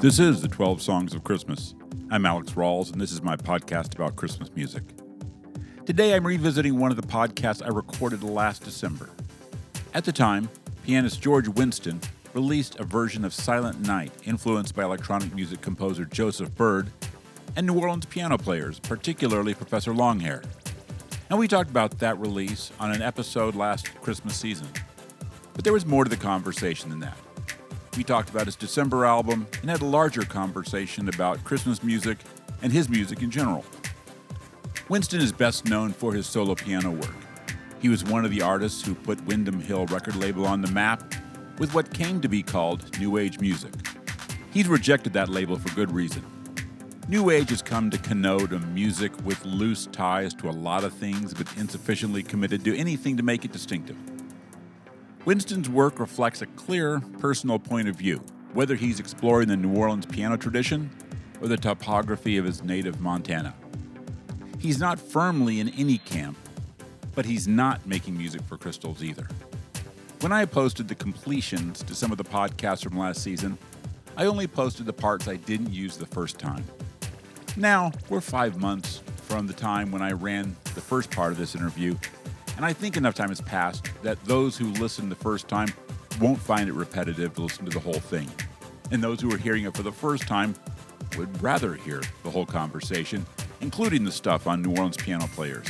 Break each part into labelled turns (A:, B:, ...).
A: This is the 12 Songs of Christmas. I'm Alex Rawls, and this is my podcast about Christmas music. Today I'm revisiting one of the podcasts I recorded last December. At the time, pianist George Winston released a version of Silent Night influenced by electronic music composer Joseph Byrd and New Orleans piano players, particularly Professor Longhair. And we talked about that release on an episode last Christmas season. But there was more to the conversation than that. We talked about his December album and had a larger conversation about Christmas music and his music in general. Winston is best known for his solo piano work. He was one of the artists who put Windham Hill record label on the map with what came to be called New Age music. He's rejected that label for good reason. New Age has come to connote a music with loose ties to a lot of things but insufficiently committed to anything to make it distinctive. Winston's work reflects a clear personal point of view, whether he's exploring the New Orleans piano tradition or the topography of his native Montana. He's not firmly in any camp, but he's not making music for crystals either. When I posted the completions to some of the podcasts from last season, I only posted the parts I didn't use the first time. Now, we're five months from the time when I ran the first part of this interview, and I think enough time has passed that those who listen the first time won't find it repetitive to listen to the whole thing. And those who are hearing it for the first time would rather hear the whole conversation, including the stuff on New Orleans piano players.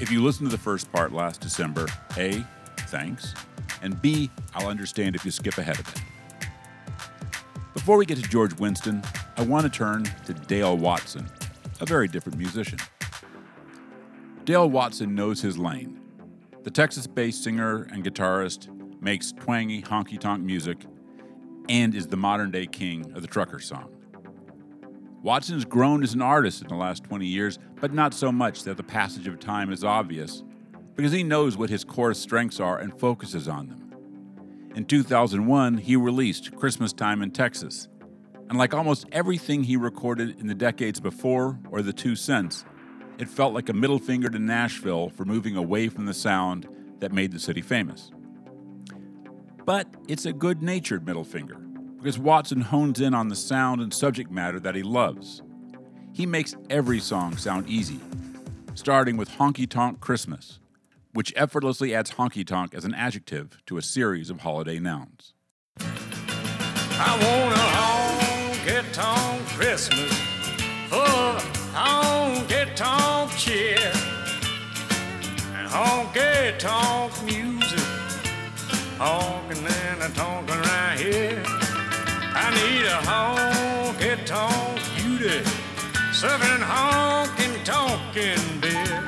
A: If you listened to the first part last December, A, thanks, and B, I'll understand if you skip ahead of it. Before we get to George Winston, I want to turn to Dale Watson, a very different musician. Dale Watson knows his lane. The Texas based singer and guitarist makes twangy honky tonk music and is the modern day king of the trucker song. Watson has grown as an artist in the last 20 years, but not so much that the passage of time is obvious, because he knows what his core strengths are and focuses on them. In 2001, he released Christmas Time in Texas, and like almost everything he recorded in the decades before or the two since, it felt like a middle finger to Nashville for moving away from the sound that made the city famous. But it's a good natured middle finger because Watson hones in on the sound and subject matter that he loves. He makes every song sound easy, starting with Honky Tonk Christmas, which effortlessly adds honky tonk as an adjective to a series of holiday nouns.
B: I want a honky tonk Christmas honky tonk cheer and honky tonk music, honking and a tonking right here. I need a honky tonk beauty serving honky tonkin' beer.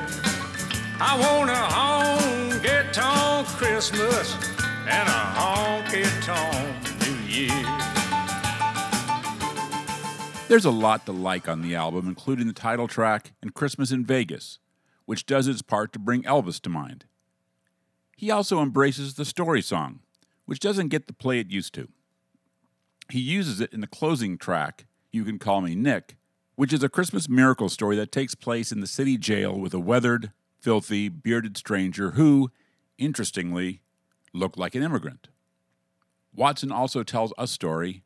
B: I want a honky tonk Christmas and a honky tonk New Year.
A: There's a lot to like on the album, including the title track and Christmas in Vegas, which does its part to bring Elvis to mind. He also embraces the story song, which doesn't get the play it used to. He uses it in the closing track, You Can Call Me Nick, which is a Christmas miracle story that takes place in the city jail with a weathered, filthy, bearded stranger who, interestingly, looked like an immigrant. Watson also tells a story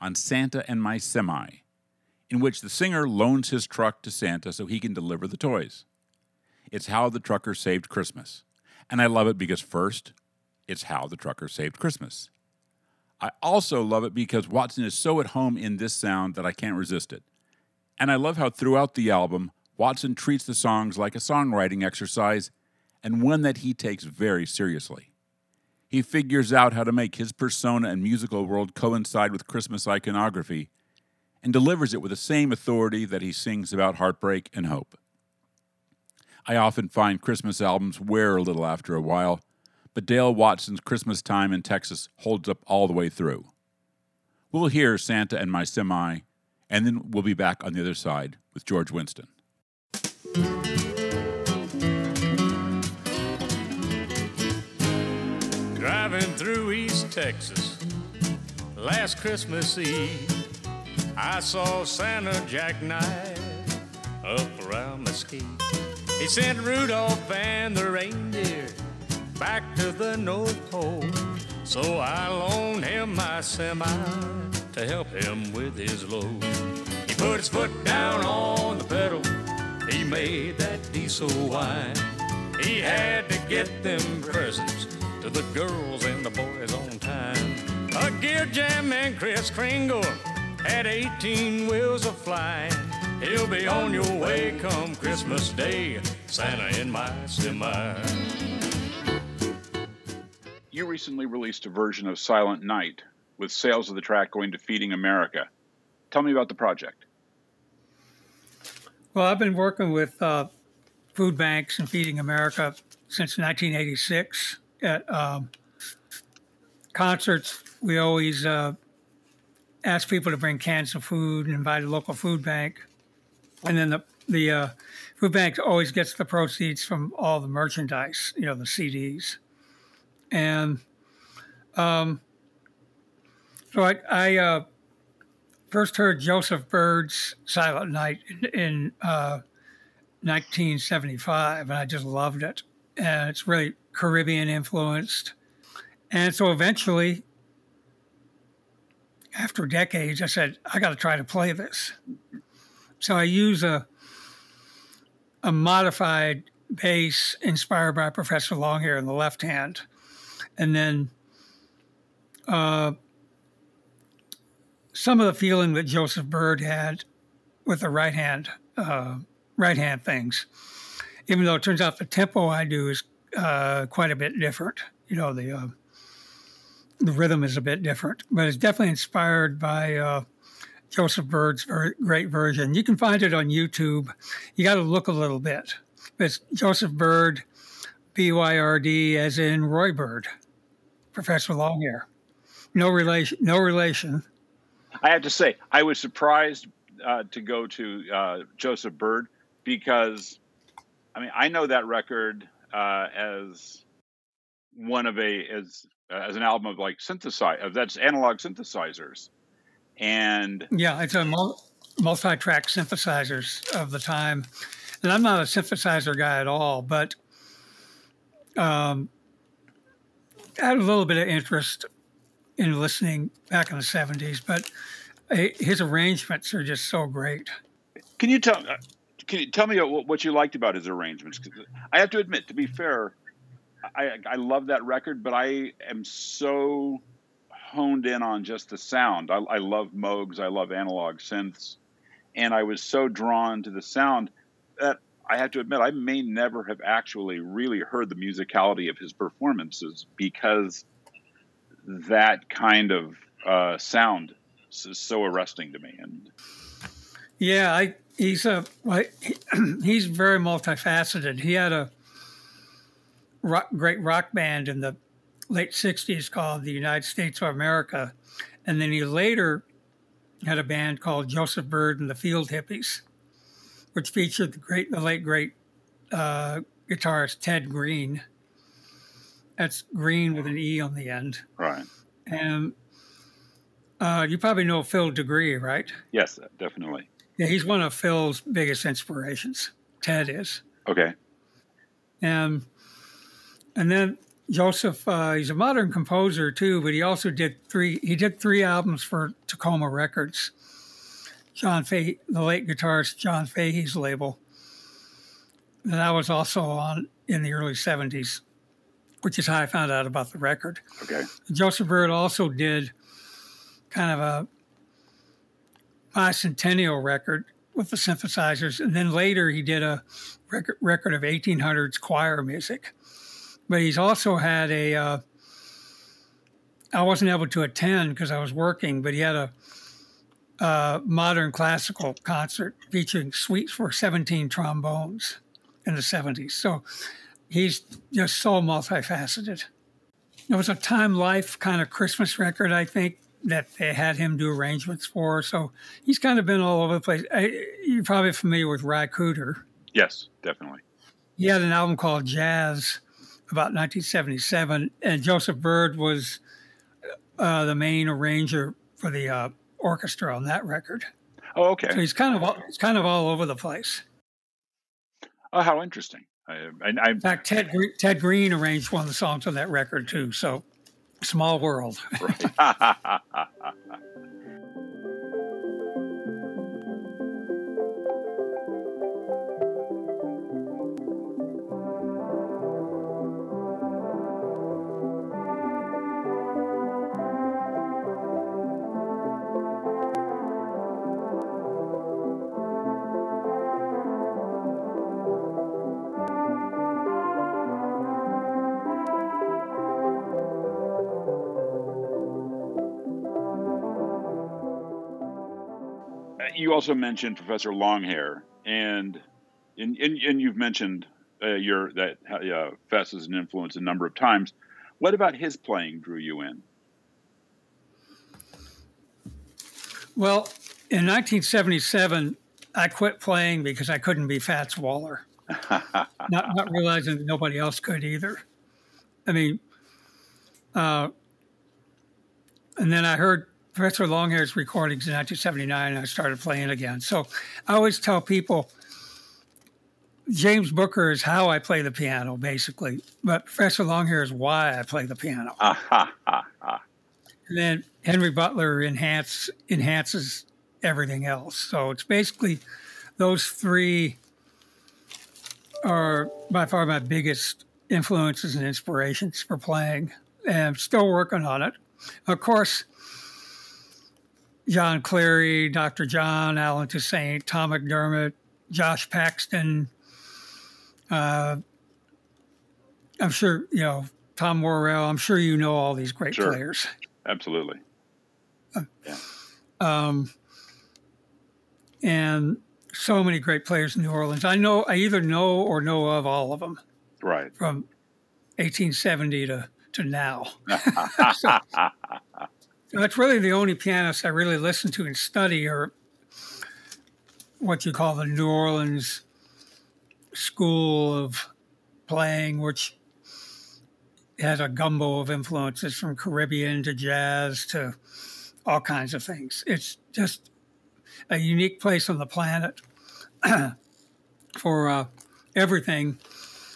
A: on Santa and My Semi, in which the singer loans his truck to Santa so he can deliver the toys. It's how the trucker saved Christmas. And I love it because, first, it's how the trucker saved Christmas. I also love it because Watson is so at home in this sound that I can't resist it. And I love how throughout the album, Watson treats the songs like a songwriting exercise and one that he takes very seriously. He figures out how to make his persona and musical world coincide with Christmas iconography and delivers it with the same authority that he sings about heartbreak and hope. I often find Christmas albums wear a little after a while, but Dale Watson's Christmas Time in Texas holds up all the way through. We'll hear Santa and My Semi, and then we'll be back on the other side with George Winston.
B: Driving through East Texas last Christmas Eve, I saw Santa jackknife up around Mesquite. He sent Rudolph and the reindeer back to the North Pole, so I loaned him my semi to help him with his load. He put his foot down on the pedal, he made that diesel whine. He had to get them presents to the girls and the boys on time. A gear jam and Kris Kringle had 18 wheels of flying. He'll be on your way come Christmas Day, Santa in my semi.
A: You recently released a version of Silent Night with sales of the track going to Feeding America. Tell me about the project.
C: Well, I've been working with uh, food banks and Feeding America since 1986. At um, concerts, we always uh, ask people to bring cans of food and invite a local food bank. And then the, the uh, food bank always gets the proceeds from all the merchandise, you know, the CDs. And um, so I, I uh, first heard Joseph Byrd's Silent Night in, in uh, 1975, and I just loved it. And it's really Caribbean influenced. And so eventually, after decades, I said, I got to try to play this. So I use a, a modified bass inspired by Professor Longhair in the left hand. And then uh, some of the feeling that Joseph Byrd had with the right hand uh, right hand things, even though it turns out the tempo I do is uh, quite a bit different. You know, the uh, the rhythm is a bit different, but it's definitely inspired by uh, Joseph Byrd's great version. You can find it on YouTube. You got to look a little bit. It's Joseph Byrd, B Y R D, as in Roy Byrd, Professor Longhair. No relation. No relation.
A: I have to say, I was surprised uh, to go to uh, Joseph Byrd because, I mean, I know that record uh, as one of a as as an album of like synthesize that's analog synthesizers, and
C: yeah, it's a multi-track synthesizers of the time. And I'm not a synthesizer guy at all, but um, I had a little bit of interest in listening back in the 70s, but his arrangements are just so great.
A: Can you tell uh, can you tell me what you liked about his arrangements? I have to admit, to be fair, I, I love that record, but I am so honed in on just the sound. I, I love Moogs, I love analog synths, and I was so drawn to the sound that I have to admit I may never have actually really heard the musicality of his performances because that kind of uh, sound is so arresting to me. And
C: yeah, I he's a he's very multifaceted. He had a rock, great rock band in the late '60s called the United States of America, and then he later had a band called Joseph Byrd and the Field Hippies, which featured the great, the late great uh, guitarist Ted Greene. That's Green with an E on the end.
A: Right.
C: And uh, you probably know Phil deGruy, right?
A: Yes, definitely.
C: Yeah, he's one of Phil's biggest inspirations. Ted is.
A: Okay.
C: And and then Joseph, uh, he's a modern composer too, but he also did three. He did three albums for Takoma Records. John Fahey, the late guitarist John Fahey's label. And that was also on in the early '70s, which is how I found out about the record.
A: Okay.
C: Joseph Byrd also did kind of a bicentennial record with the synthesizers, and then later he did a record, record of 1800s choir music. But he's also had a. Uh, I wasn't able to attend because I was working, but he had a, a modern classical concert featuring suites for 17 trombones in the 70s. So he's just so multifaceted. It was a time life kind of Christmas record, I think, that they had him do arrangements for. So he's kind of been all over the place. I, you're probably familiar with Ry Cooder.
A: Yes, definitely.
C: He had an album called Jazz about 1977, and Joseph Byrd was uh, the main arranger for the uh, orchestra on that record.
A: Oh, okay.
C: So he's kind of all, he's kind of all over the place.
A: Oh, how interesting! I, I, I,
C: In fact, Ted Ted Greene arranged one of the songs on that record too. So Small world.
A: also mentioned Professor Longhair, and and, and, and you've mentioned uh, your that uh, Fess is an influence a number of times. What about his playing drew you in?
C: Well, in 1977, I quit playing because I couldn't be Fats Waller. not, not realizing that nobody else could either. I mean, uh, and then I heard Professor Longhair's recordings in 1979, and I started playing again. So I always tell people James Booker is how I play the piano, basically, but Professor Longhair is why I play the piano. Ah, ha, ha, ha. and then Henry Butler enhance, enhances everything else. So it's basically those three are by far my biggest influences and inspirations for playing, and I'm still working on it. Of course, Jon Cleary, Dr. John, Allen Toussaint, Tom McDermott, Josh Paxton. Uh, I'm sure, you know, Tom Worrell. I'm sure you know all these great
A: sure.
C: players.
A: Absolutely.
C: Uh, yeah. Um, and so many great players in New Orleans. I know, I either know or know of all of them.
A: Right.
C: From 1870 to, to now. so, that's really the only pianists I really listen to and study are what you call the New Orleans school of playing, which has a gumbo of influences from Caribbean to jazz to all kinds of things. It's just a unique place on the planet for uh, everything,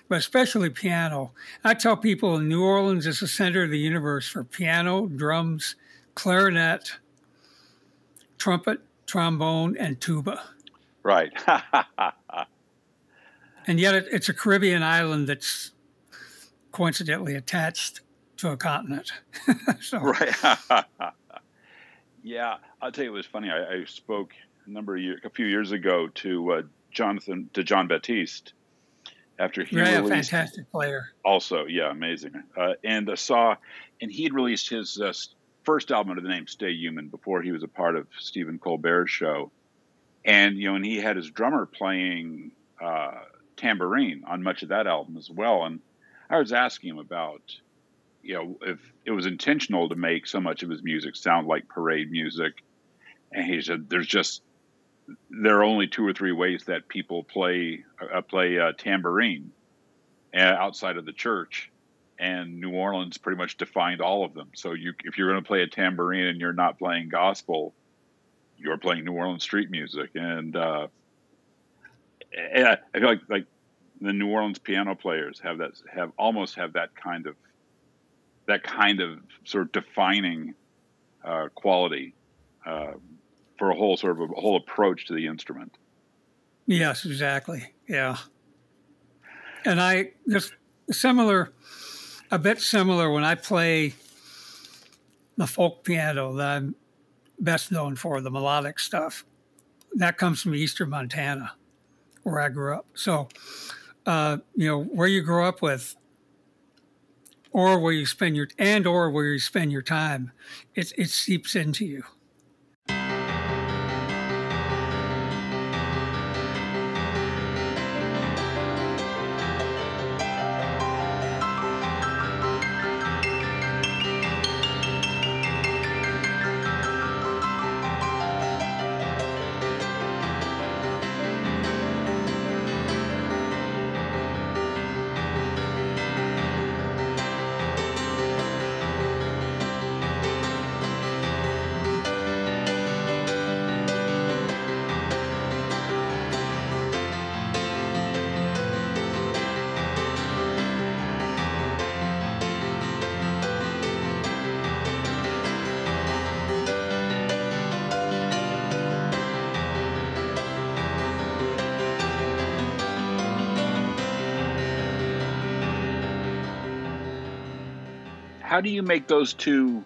C: but especially piano. I tell people New Orleans is the center of the universe for piano, drums, clarinet, trumpet, trombone, and tuba.
A: Right.
C: and yet it, it's a Caribbean island that's coincidentally attached to a continent. so.
A: Right. yeah, I'll tell you, it was funny. I, I spoke a number of years, a few years ago to uh, Jonathan, to Jon Batiste, after he
C: yeah,
A: released,
C: a fantastic player.
A: Also, yeah, amazing. Uh, and uh, saw, and he had released his uh, first album under the name Stay Human before he was a part of Stephen Colbert's show. And, you know, and he had his drummer playing uh, tambourine on much of that album as well. And I was asking him about, you know, if it was intentional to make so much of his music sound like parade music. And he said, there's just, there are only two or three ways that people play, uh, play uh, tambourine uh, outside of the church and New Orleans pretty much defined all of them. So you, if you're going to play a tambourine and you're not playing gospel, you're playing New Orleans street music. And, uh, and I feel like like the New Orleans piano players have that have almost have that kind of that kind of sort of defining uh, quality uh, for a whole sort of a whole approach to the instrument.
C: Yes, exactly. Yeah, and I just similar a bit similar when I play the folk piano that I'm best known for, the melodic stuff. That comes from Eastern Montana, where I grew up. So, uh, you know, where you grow up with, or where you spend your and or where you spend your time, it it seeps into you.
A: How do you make those two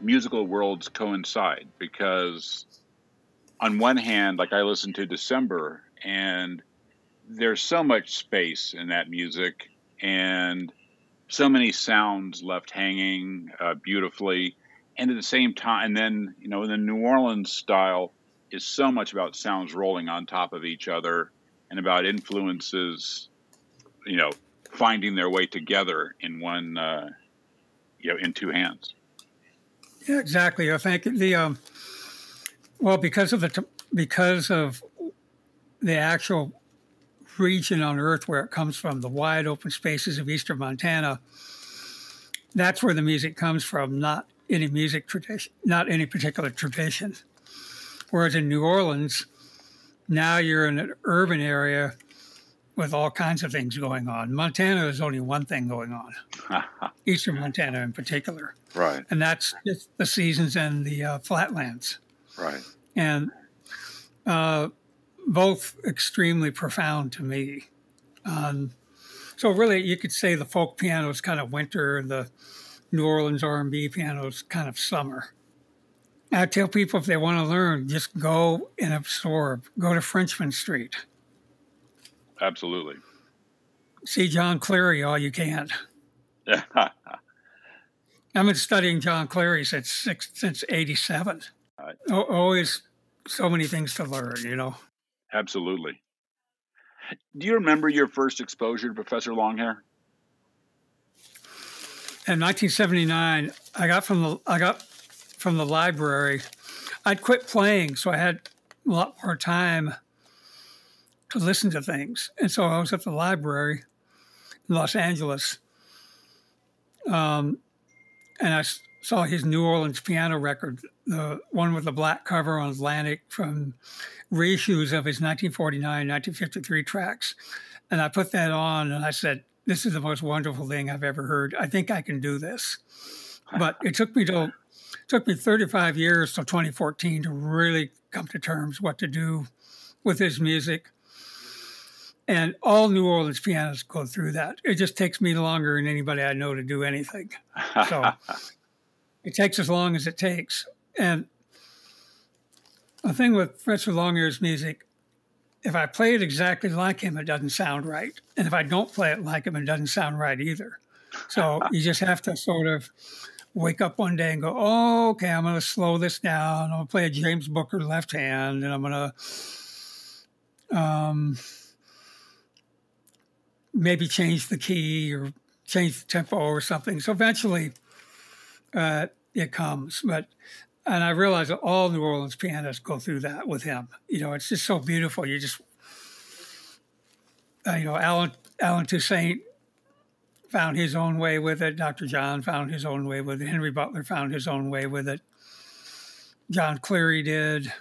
A: musical worlds coincide? Because on one hand, like I listen to December, and there's so much space in that music, and so many sounds left hanging uh, beautifully, and at the same time, and then you know, in the New Orleans style, is so much about sounds rolling on top of each other and about influences, you know, finding their way together in one, uh, you know, in two hands.
C: Yeah, exactly. I think the um, well, because of the t- because of the actual region on Earth where it comes from, the wide open spaces of eastern Montana, that's where the music comes from, not any music tradition, not any particular tradition. Whereas in New Orleans, now you're in an urban area with all kinds of things going on. Montana is only one thing going on, eastern Montana in particular.
A: Right.
C: And that's the seasons and the uh, flatlands.
A: Right.
C: And uh, both extremely profound to me. Um, so really, you could say the folk piano is kind of winter, and the New Orleans R&B piano is kind of summer. I tell people if they want to learn, just go and absorb. Go to Frenchman Street.
A: Absolutely.
C: See Jon Cleary all you can. I've been studying Jon Cleary since six, since '87. Right. Always so many things to learn, you know.
A: Absolutely. Do you remember your first exposure to Professor Longhair?
C: In 1979, I got from the I got from the library. I'd quit playing, so I had a lot more time to listen to things. And so I was at the library in Los Angeles, um, and I saw his New Orleans piano record, the one with the black cover on Atlantic from reissues of his 1949, 1953 tracks. And I put that on and I said, This is the most wonderful thing I've ever heard. I think I can do this. But it took me till took me 35 years till 2014 to really come to terms what to do with his music. And all New Orleans pianists go through that. It just takes me longer than anybody I know to do anything. So it takes as long as it takes. And the thing with Professor Longhair's music, if I play it exactly like him, it doesn't sound right. And if I don't play it like him, it doesn't sound right either. So you just have to sort of wake up one day and go, oh, okay, I'm going to slow this down. I'm going to play a James Booker left hand, and I'm going to um, maybe change the key or change the tempo or something. So eventually, uh, it comes. But and I realize that all New Orleans pianists go through that with him. You know, it's just so beautiful. You just, uh, you know, Allen Allen Toussaint found his own way with it. Dr. John found his own way with it. Henry Butler found his own way with it. Jon Cleary did.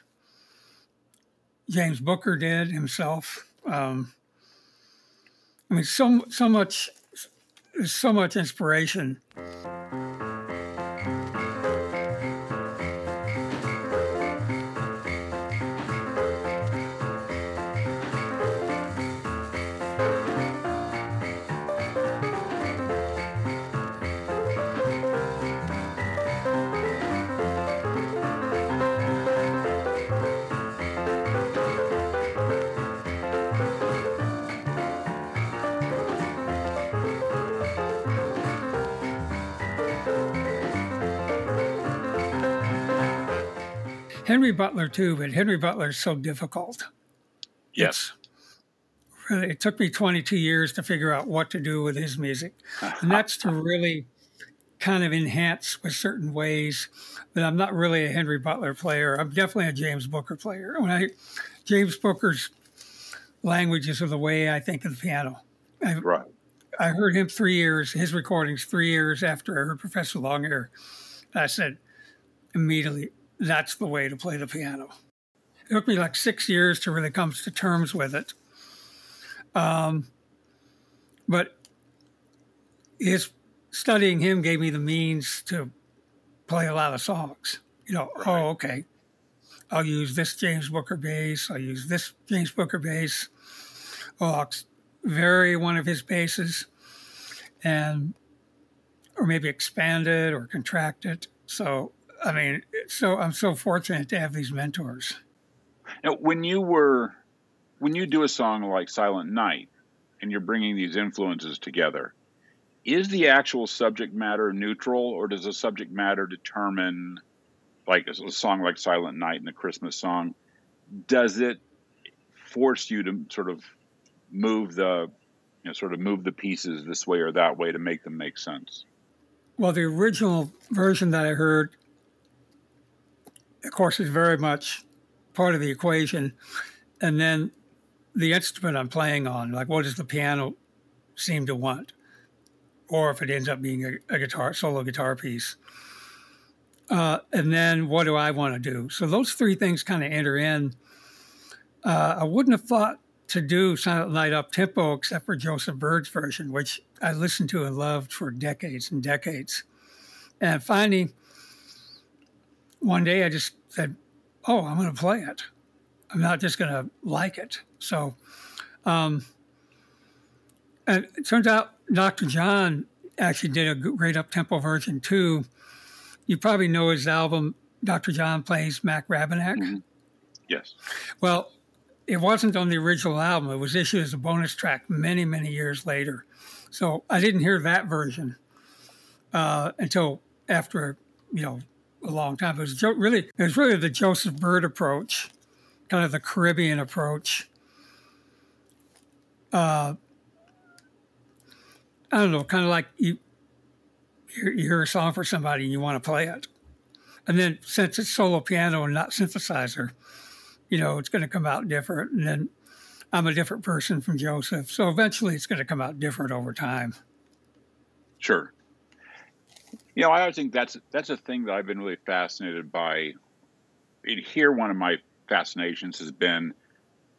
C: James Booker did himself. Um, I mean, so so much, so much inspiration. Henry Butler too, but Henry Butler is so difficult.
A: Yes.
C: It's really, it took me 22 years to figure out what to do with his music, and that's to really kind of enhance with certain ways. But I'm not really a Henry Butler player. I'm definitely a James Booker player. When I James Booker's languages are the way I think of the piano. I,
A: right.
C: I heard him three years, his recordings three years after I heard Professor Longhair. I said immediately, that's the way to play the piano. It took me like six years to really come to terms with it. Um, but his studying him gave me the means to play a lot of songs. You know, right. oh, okay, I'll use this James Booker bass. I'll use this James Booker bass. Oh, I'll vary one of his basses, and or maybe expand it or contract it. So I mean, so I'm so fortunate to have these mentors.
A: Now, when you were, when you do a song like Silent Night, and you're bringing these influences together, is the actual subject matter neutral, or does the subject matter determine, like a song like Silent Night and the Christmas song, does it force you to sort of move the you know sort of move the pieces this way or that way to make them make sense
C: well the original version that i heard of course is very much part of the equation and then the instrument i'm playing on like what does the piano seem to want or if it ends up being a, a guitar solo guitar piece uh, and then what do I want to do? So those three things kind of enter in. Uh, I wouldn't have thought to do Silent Night up tempo except for Joseph Byrd's version, which I listened to and loved for decades and decades. And finally, one day I just said, "Oh, I'm going to play it. I'm not just going to like it." So, um, and it turns out Dr. John actually did a great up tempo version too you probably know his album, Dr. John Plays Mac Rebennack. Mm-hmm.
A: Yes.
C: Well, it wasn't on the original album. It was issued as a bonus track many, many years later. So I didn't hear that version uh, until after, you know, a long time. It was really, it was really the Joseph Byrd approach, kind of the Caribbean approach. Uh, I don't know, kind of like you you hear a song for somebody and you want to play it. And then since it's solo piano and not synthesizer, you know, it's going to come out different. And then I'm a different person from Joseph. So eventually it's going to come out different over time.
A: Sure. You know, I always think that's that's a thing that I've been really fascinated by. Here, one of my fascinations has been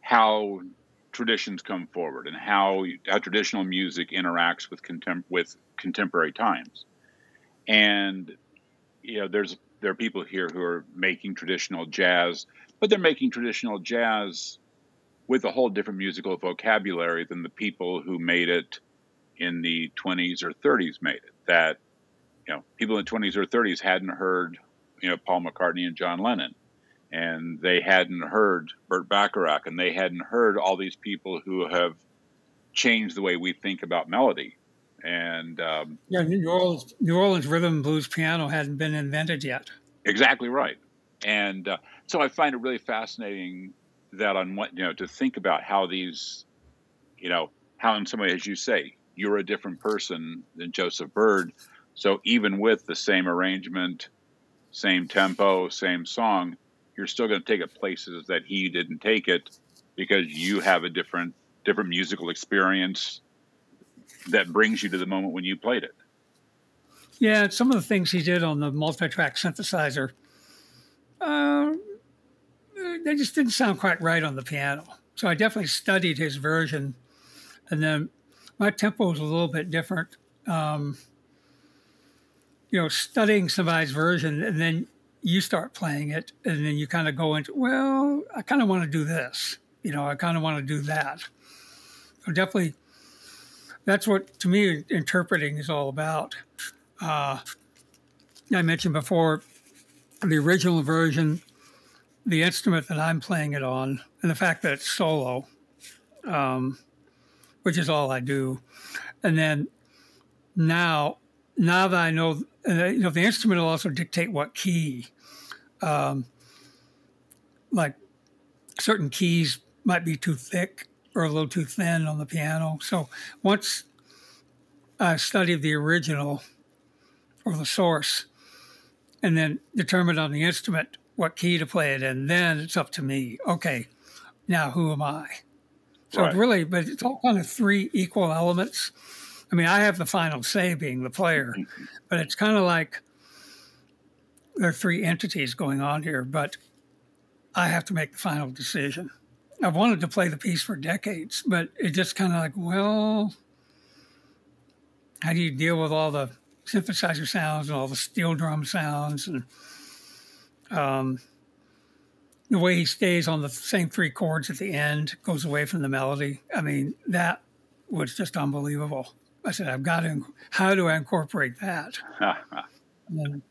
A: how traditions come forward and how how traditional music interacts with contem- with contemporary times. And you know, there's there are people here who are making traditional jazz, but they're making traditional jazz with a whole different musical vocabulary than the people who made it in the 20s or 30s made it. That you know, people in the 20s or 30s hadn't heard you know Paul McCartney and John Lennon, and they hadn't heard Burt Bacharach, and they hadn't heard all these people who have changed the way we think about melody and um,
C: yeah, New Orleans, New Orleans rhythm blues piano hadn't been invented yet.
A: Exactly right, and uh, so I find it really fascinating that on what you know to think about how these, you know, how in some way, as you say, you're a different person than Joseph Byrd. So even with the same arrangement, same tempo, same song, you're still going to take it places that he didn't take it because you have a different different musical experience that brings you to the moment when you played it.
C: Yeah, some of the things he did on the multi-track synthesizer, uh, they just didn't sound quite right on the piano. So I definitely studied his version, and then my tempo was a little bit different. Um, you know, studying somebody's version, and then you start playing it, and then you kind of go into, well, I kind of want to do this. You know, I kind of want to do that. So definitely that's what to me interpreting is all about. Uh, I mentioned before the original version, the instrument that I'm playing it on, and the fact that it's solo, um, which is all I do, and then now, now that I know, uh, you know, the instrument will also dictate what key. Um, like certain keys might be too thick or a little too thin on the piano. So once I studied the original or the source and then determined on the instrument what key to play it in, then it's up to me. Okay, now who am I? So right. really, but it's all kind of three equal elements. I mean, I have the final say being the player, but it's kind of like there are three entities going on here, but I have to make the final decision. I've wanted to play the piece for decades, but it just kind of like, well, how do you deal with all the synthesizer sounds and all the steel drum sounds and um, the way he stays on the same three chords at the end goes away from the melody. I mean, that was just unbelievable. I said, I've got to, how do I incorporate that? then,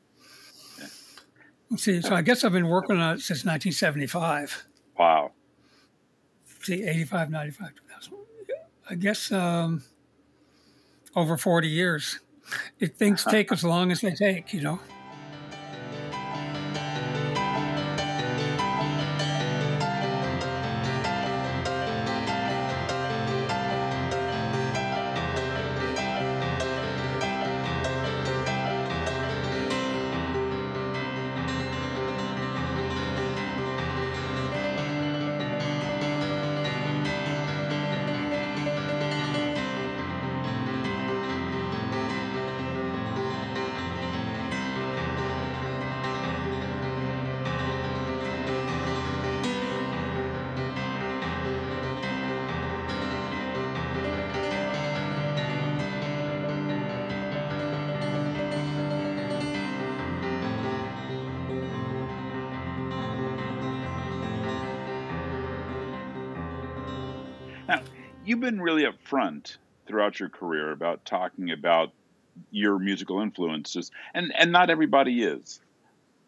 C: let's see, so I guess I've been working on it since 1975.
A: Wow
C: see, 85, 95, 2000. I guess um, over 40 years. It, things take as long as they take, you know.
A: You've been really upfront throughout your career about talking about your musical influences, and, and not everybody is.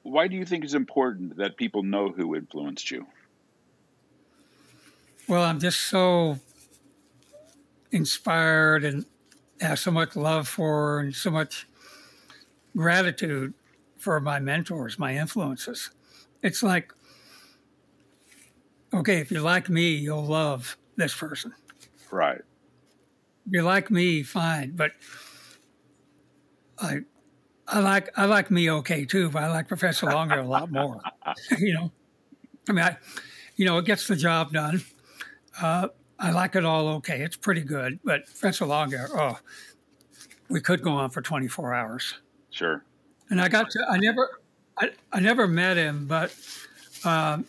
A: Why do you think it's important that people know who influenced you?
C: Well, I'm just so inspired and have so much love for and so much gratitude for my mentors, my influences. It's like, okay, if you like me, you'll love this person.
A: Right.
C: You like me, fine. But I I like I like me okay too, but I like Professor Longhair a lot more. you know. I mean I you know, it gets the job done. Uh, I like it all okay. It's pretty good. But Professor Longhair, oh, we could go on for 24 hours.
A: Sure.
C: And I got to, I never, I, I never met him, but um,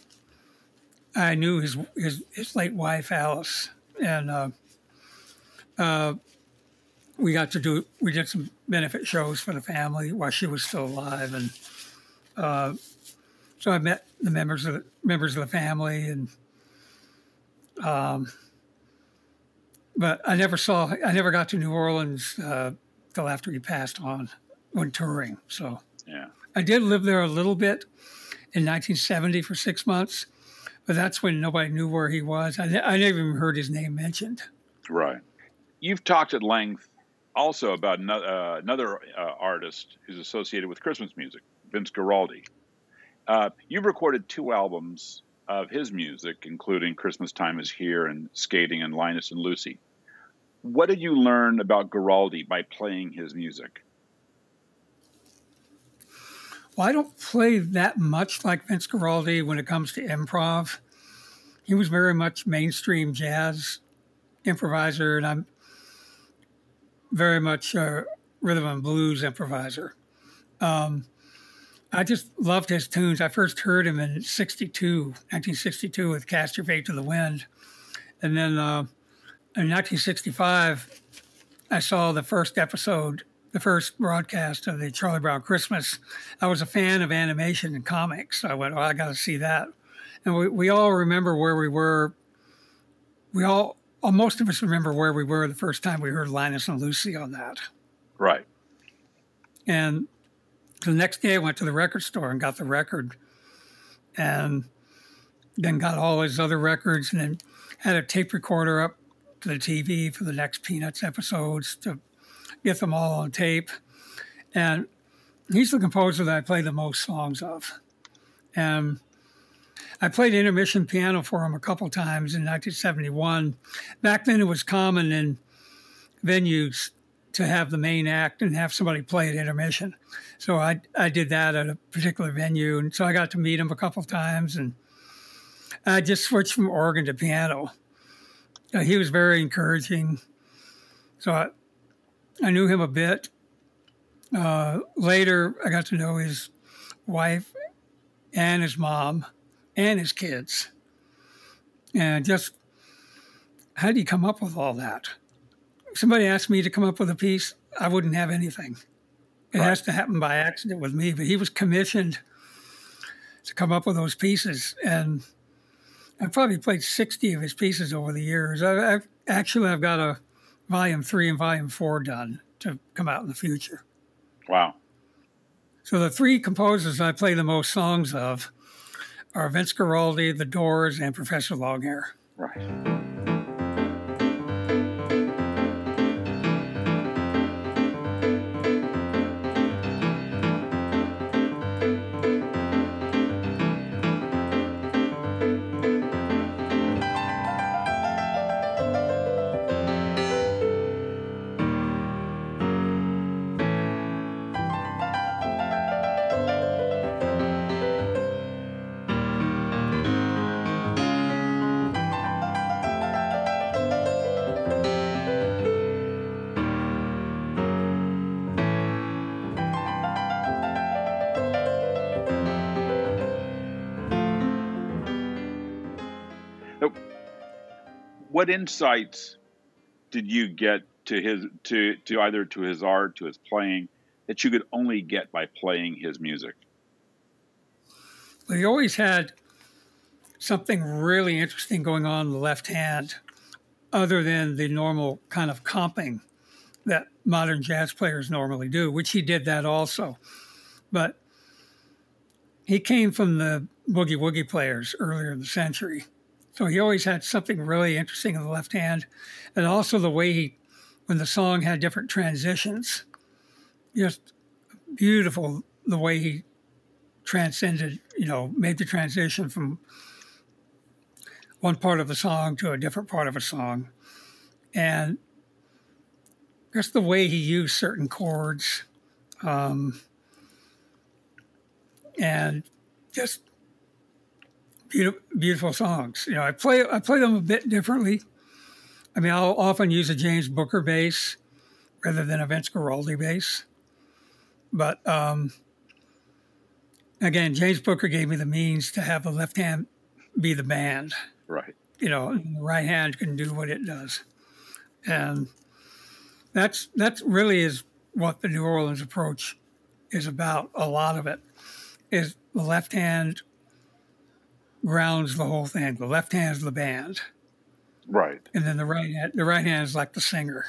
C: I knew his, his, his late wife, Alice. And uh, uh, we got to do, we did some benefit shows for the family while she was still alive. And uh, so I met the members of the, members of the family and, um, but I never saw, I never got to New Orleans uh, till after he passed on when touring. So
A: yeah,
C: I did live there a little bit in 1970 for six months, but that's when nobody knew where he was. I, I never even heard his name mentioned.
A: Right. You've talked at length also about no, uh, another uh, artist who's associated with Christmas music, Vince Guaraldi. Uh, you've recorded two albums of his music, including Christmas Time is Here and Skating and Linus and Lucy. What did you learn about Guaraldi by playing his music?
C: Well, I don't play that much like Vince Guaraldi when it comes to improv. He was very much mainstream jazz improviser, and I'm very much a rhythm and blues improviser. Um, I just loved his tunes. I first heard him in 62, 1962 with Cast Your Fate to the Wind. And then uh, in 1965, I saw the first episode, the first broadcast of the Charlie Brown Christmas. I was a fan of animation and comics. So I went, oh, I got to see that. And we, we all remember where we were. We all, well, most of us remember where we were the first time we heard Linus and Lucy on that.
A: Right.
C: And the next day I went to the record store and got the record and then got all his other records and then had a tape recorder up to the TV for the next Peanuts episodes to get them all on tape. And he's the composer that I play the most songs of. And I played intermission piano for him a couple times in 1971. Back then, it was common in venues to have the main act and have somebody play at intermission. So I I did that at a particular venue, and so I got to meet him a couple times, and I just switched from organ to piano. He was very encouraging, so I, I knew him a bit. Uh, later, I got to know his wife and his mom and his kids, and just how did he come up with all that? If somebody asked me to come up with a piece, I wouldn't have anything. It right. has to happen by accident with me. But he was commissioned to come up with those pieces, and I've probably played sixty of his pieces over the years. I, I've, actually I've got a volume three and volume four done to come out in the future.
A: Wow.
C: So the three composers I play the most songs of are Vince Guaraldi, The Doors, and Professor Longhair.
A: Right. What insights did you get to his to to either to his art to his playing that you could only get by playing his music
C: well he always had something really interesting going on in the left hand other than the normal kind of comping that modern jazz players normally do, which he did that also. But he came from the boogie woogie players earlier in the century. So he always had something really interesting in the left hand. And also the way he, when the song had different transitions, just beautiful the way he transcended, you know, made the transition from one part of a song to a different part of a song. And just the way he used certain chords. Um, and just beautiful, songs. You know, I play I play them a bit differently. I mean, I'll often use a James Booker bass rather than a Vince Guaraldi bass. But um, again, James Booker gave me the means to have the left hand be the band.
A: Right.
C: You know, the right hand can do what it does, and that's that's really is what the New Orleans approach is about. A lot of it is the left hand grounds the whole thing. The left hand is the band,
A: Right.
C: and then the right hand the right hand is like the singer.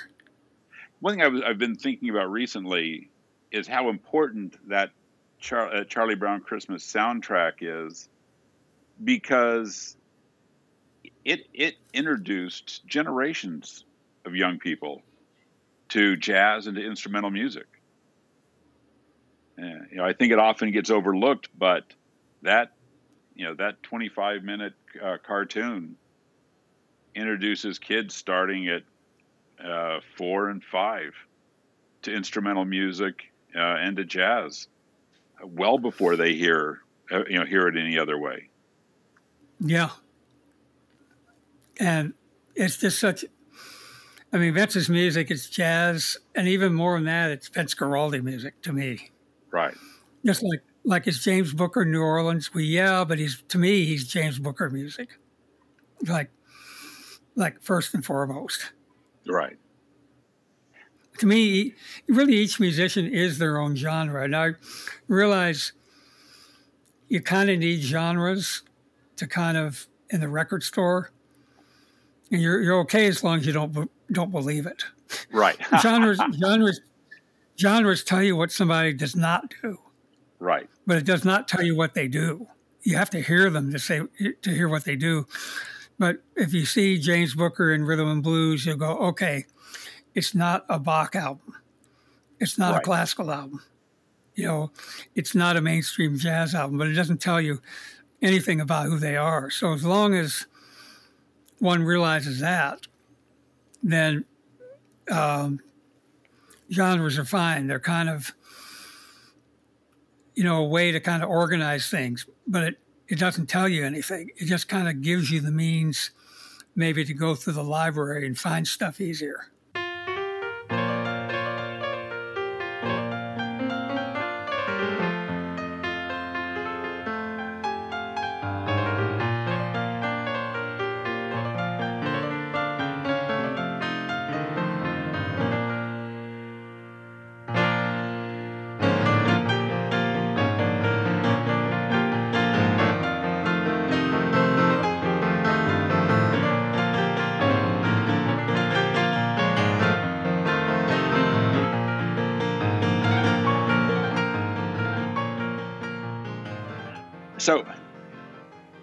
A: One thing I've, I've been thinking about recently is how important that Char- uh, Charlie Brown Christmas soundtrack is because it it introduced generations of young people to jazz and to instrumental music. Yeah, you know, I think it often gets overlooked, but that you know that 25 minute uh, cartoon introduces kids starting at uh, four and five to instrumental music uh, and to jazz, well before they hear uh, you know hear it any other way.
C: Yeah. And it's just such, I mean, Vince's music it's jazz, and even more than that, it's Vince Guaraldi music to me.
A: Right.
C: Just like like it's James Booker, New Orleans. Well, yeah, but he's to me, he's James Booker music. Like, like first and foremost.
A: Right.
C: To me, really, each musician is their own genre, and I realize you kind of need genres to kind of in the record store, and you're you're okay as long as you don't don't believe it.
A: Right.
C: Genres genres genres tell you what somebody does not do,
A: right.
C: but it does not tell you what they do. You have to hear them to say to hear what they do. But if you see James Booker in rhythm and blues, you'll go, okay, it's not a Bach album. It's not
A: Right.
C: a classical album. You know, it's not a mainstream jazz album, but it doesn't tell you anything about who they are. So as long as one realizes that, then um, genres are fine. They're kind of, you know, a way to kind of organize things, but it, it doesn't tell you anything. It just kind of gives you the means maybe to go through the library and find stuff easier.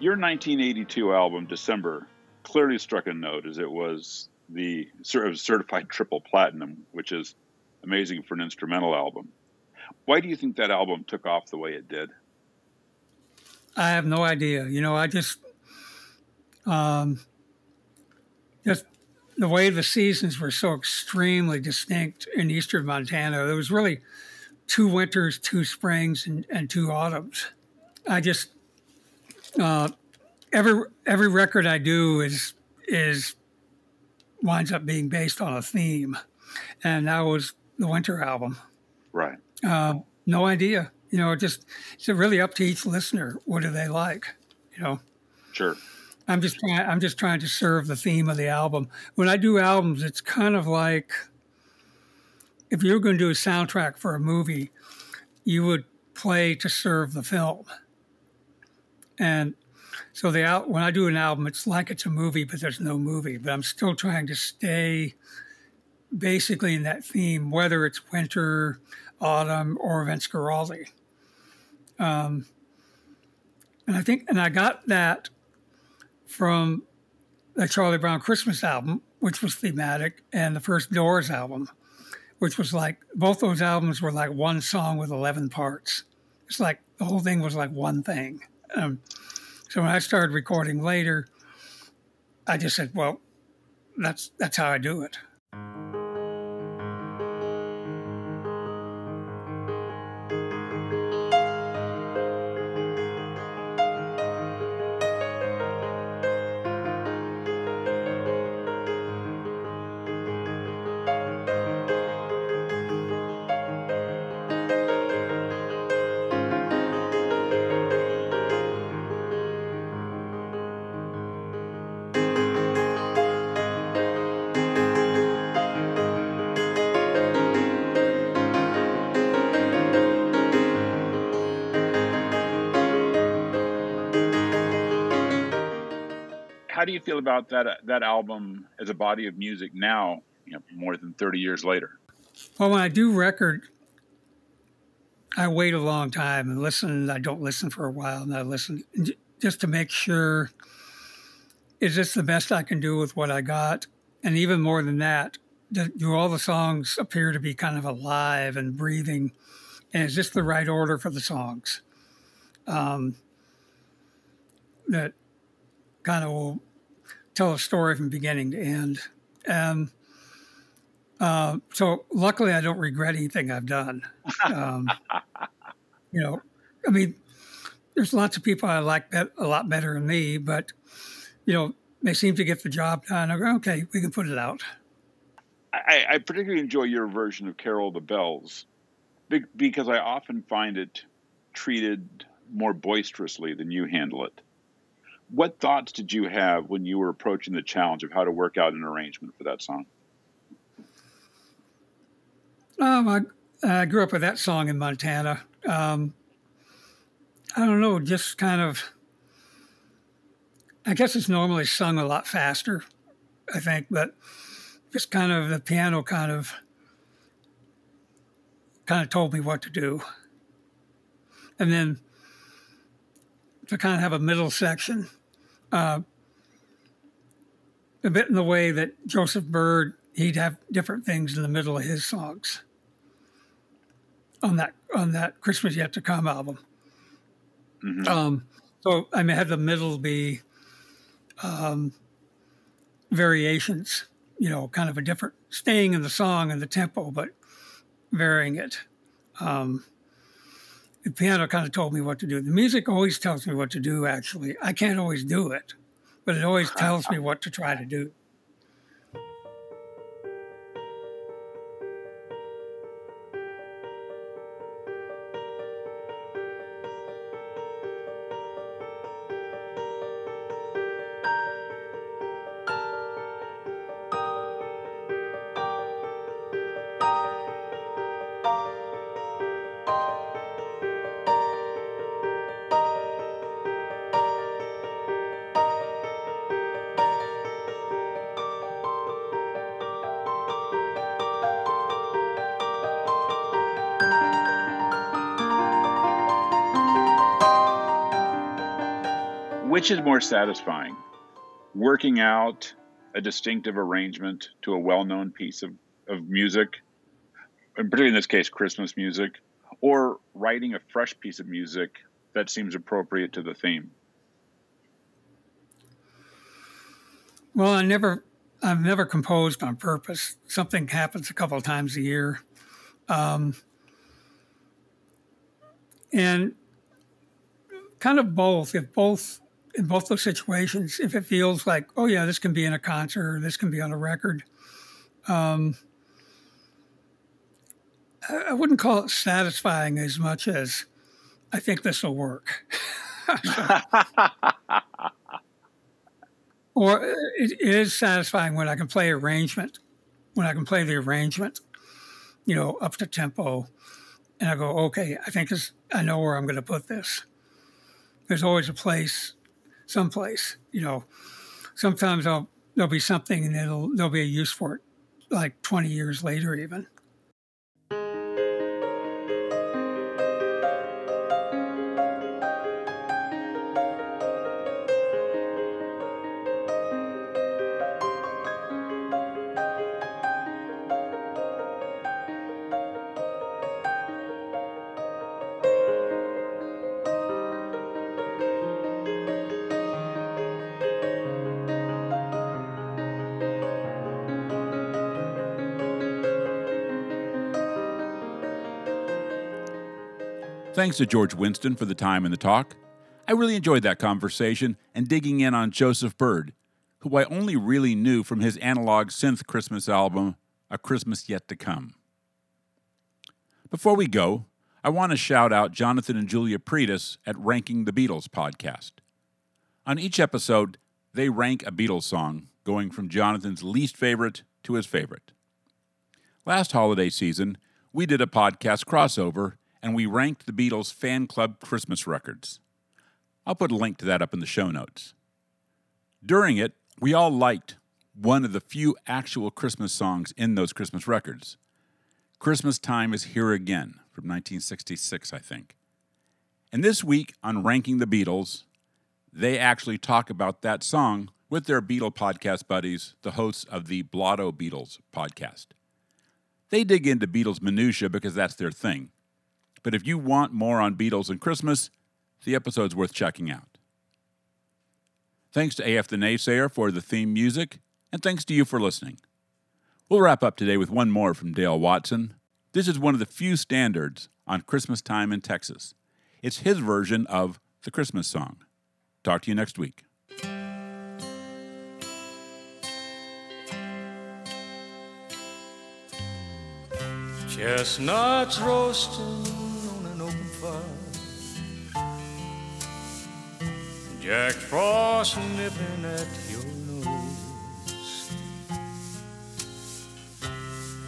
A: Your 1982 album, December, clearly struck a note as it was the sort of certified triple platinum, which is amazing for an instrumental album. Why do you think that album took off the way it did?
C: I have no idea. You know, I just, um, just the way the seasons were so extremely distinct in eastern Montana. There was really two winters, two springs, and, and two autumns. I just uh, every every record I do is is winds up being based on a theme, and that was the winter album.
A: Right.
C: Uh, no idea. You know, it just it's really up to each listener. What do they like? You know,
A: Sure.
C: I'm just trying. I'm just trying to serve the theme of the album. When I do albums, it's kind of like if you were going to do a soundtrack for a movie, you would play to serve the film. And So the out when I do an album, it's like it's a movie, but there's no movie. But I'm still trying to stay basically in that theme, whether it's winter, autumn, or Vince Guaraldi. Um, and I think, and I got that from the Charlie Brown Christmas album, which was thematic, and the first Doors album, which was like both those albums were like one song with 11 parts. It's like the whole thing was like one thing. Um, so when I started recording later, I just said, well, that's that's how I do it.
A: Feel about that that album as a body of music now? You know, more than thirty years later.
C: Well, when I do record, I wait a long time and listen. I don't listen for a while, and I listen just to make sure is this the best I can do with what I got, and even more than that, do all the songs appear to be kind of alive and breathing, and is this the right order for the songs? Um, that kind of will tell a story from beginning to end. And uh, so, luckily, I don't regret anything I've done. Um, you know, I mean, there's lots of people I like a lot better than me, but you know, they seem to get the job done. I go, okay, we can put it out.
A: I, I particularly enjoy your version of Carol the Bells because I often find it treated more boisterously than you handle it what thoughts did you have when you were approaching the challenge of how to work out an arrangement for that song?
C: Um, I, I grew up with that song in Montana. Um, I don't know, just kind of. I guess it's normally sung a lot faster, I think, but just kind of the piano kind of kind of told me what to do. And then to kind of have a middle section uh, a bit in the way that Joseph Byrd, he'd have different things in the middle of his songs on that on that Christmas Yet to Come album. Mm-hmm. Um, so I may have the middle be um, variations, you know, kind of a different, staying in the song and the tempo, but varying it. Um, the piano kind of told me what to do. The music always tells me what to do, actually. I can't always do it, but it always tells me what to try to do.
A: Which is more satisfying? Working out a distinctive arrangement to a well known piece of, of music, and particularly in this case, Christmas music, or writing a fresh piece of music that seems appropriate to the theme?
C: Well, I never, I've never composed on purpose. Something happens a couple times a year. Um, and kind of both. If both in both those situations, if it feels like, oh yeah, this can be in a concert or this can be on a record, um, I wouldn't call it satisfying as much as I think this will work. or it, it is satisfying when I can play arrangement, when I can play the arrangement, you know, up to tempo, and I go, okay, I think this, I know where I'm going to put this. There's always a place someplace. You know, sometimes I'll there'll be something and it'll there'll be a use for it, like 20 years later even.
A: Thanks to George Winston for the time and the talk. I really enjoyed that conversation and digging in on Joseph Byrd, who I only really knew from his analog synth Christmas album, A Christmas Yet to Come. Before we go, I want to shout out Jonathan and Julia Pretis at Ranking the Beatles podcast. On each episode, they rank a Beatles song, going from Jonathan's least favorite to his favorite. Last holiday season, we did a podcast crossover and we ranked the Beatles' fan club Christmas records. I'll put a link to that up in the show notes. During it, we all liked one of the few actual Christmas songs in those Christmas records. Christmas Time is Here Again from 1966, I think. And this week on Ranking the Beatles, they actually talk about that song with their Beatle podcast buddies, the hosts of the Blotto Beatles podcast. They dig into Beatles minutiae because that's their thing. But if you want more on Beatles and Christmas, the episode's worth checking out. Thanks to AF the Naysayer for the theme music, and thanks to you for listening. We'll wrap up today with one more from Dale Watson. This is one of the few standards on Christmas time in Texas. It's his version of the Christmas song. Talk to you next week.
B: Chestnuts roasting Jack Frost nipping at your nose.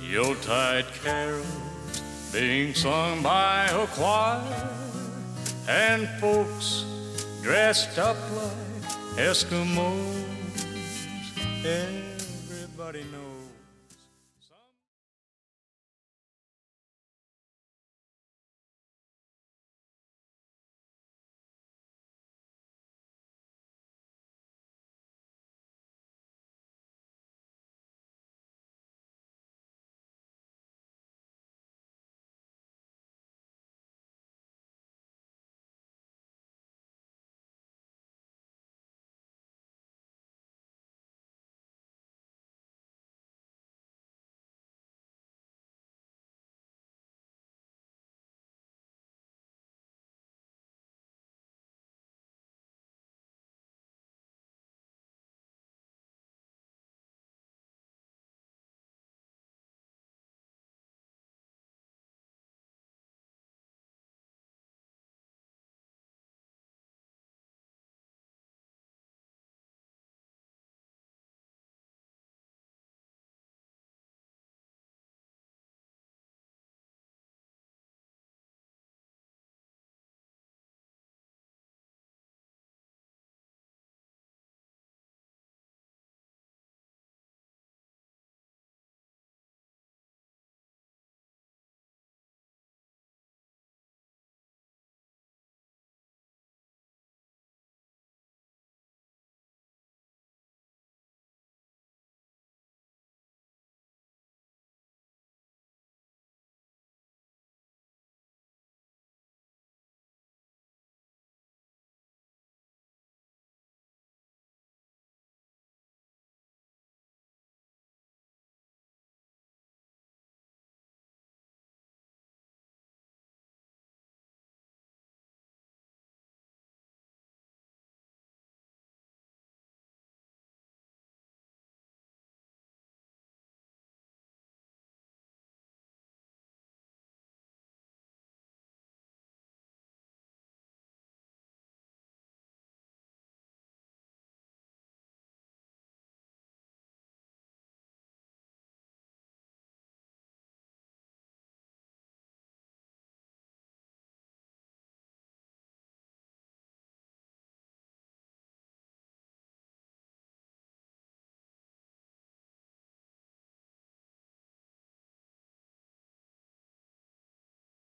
B: Yuletide carols being sung by a choir. And folks dressed up like Eskimos. Knows.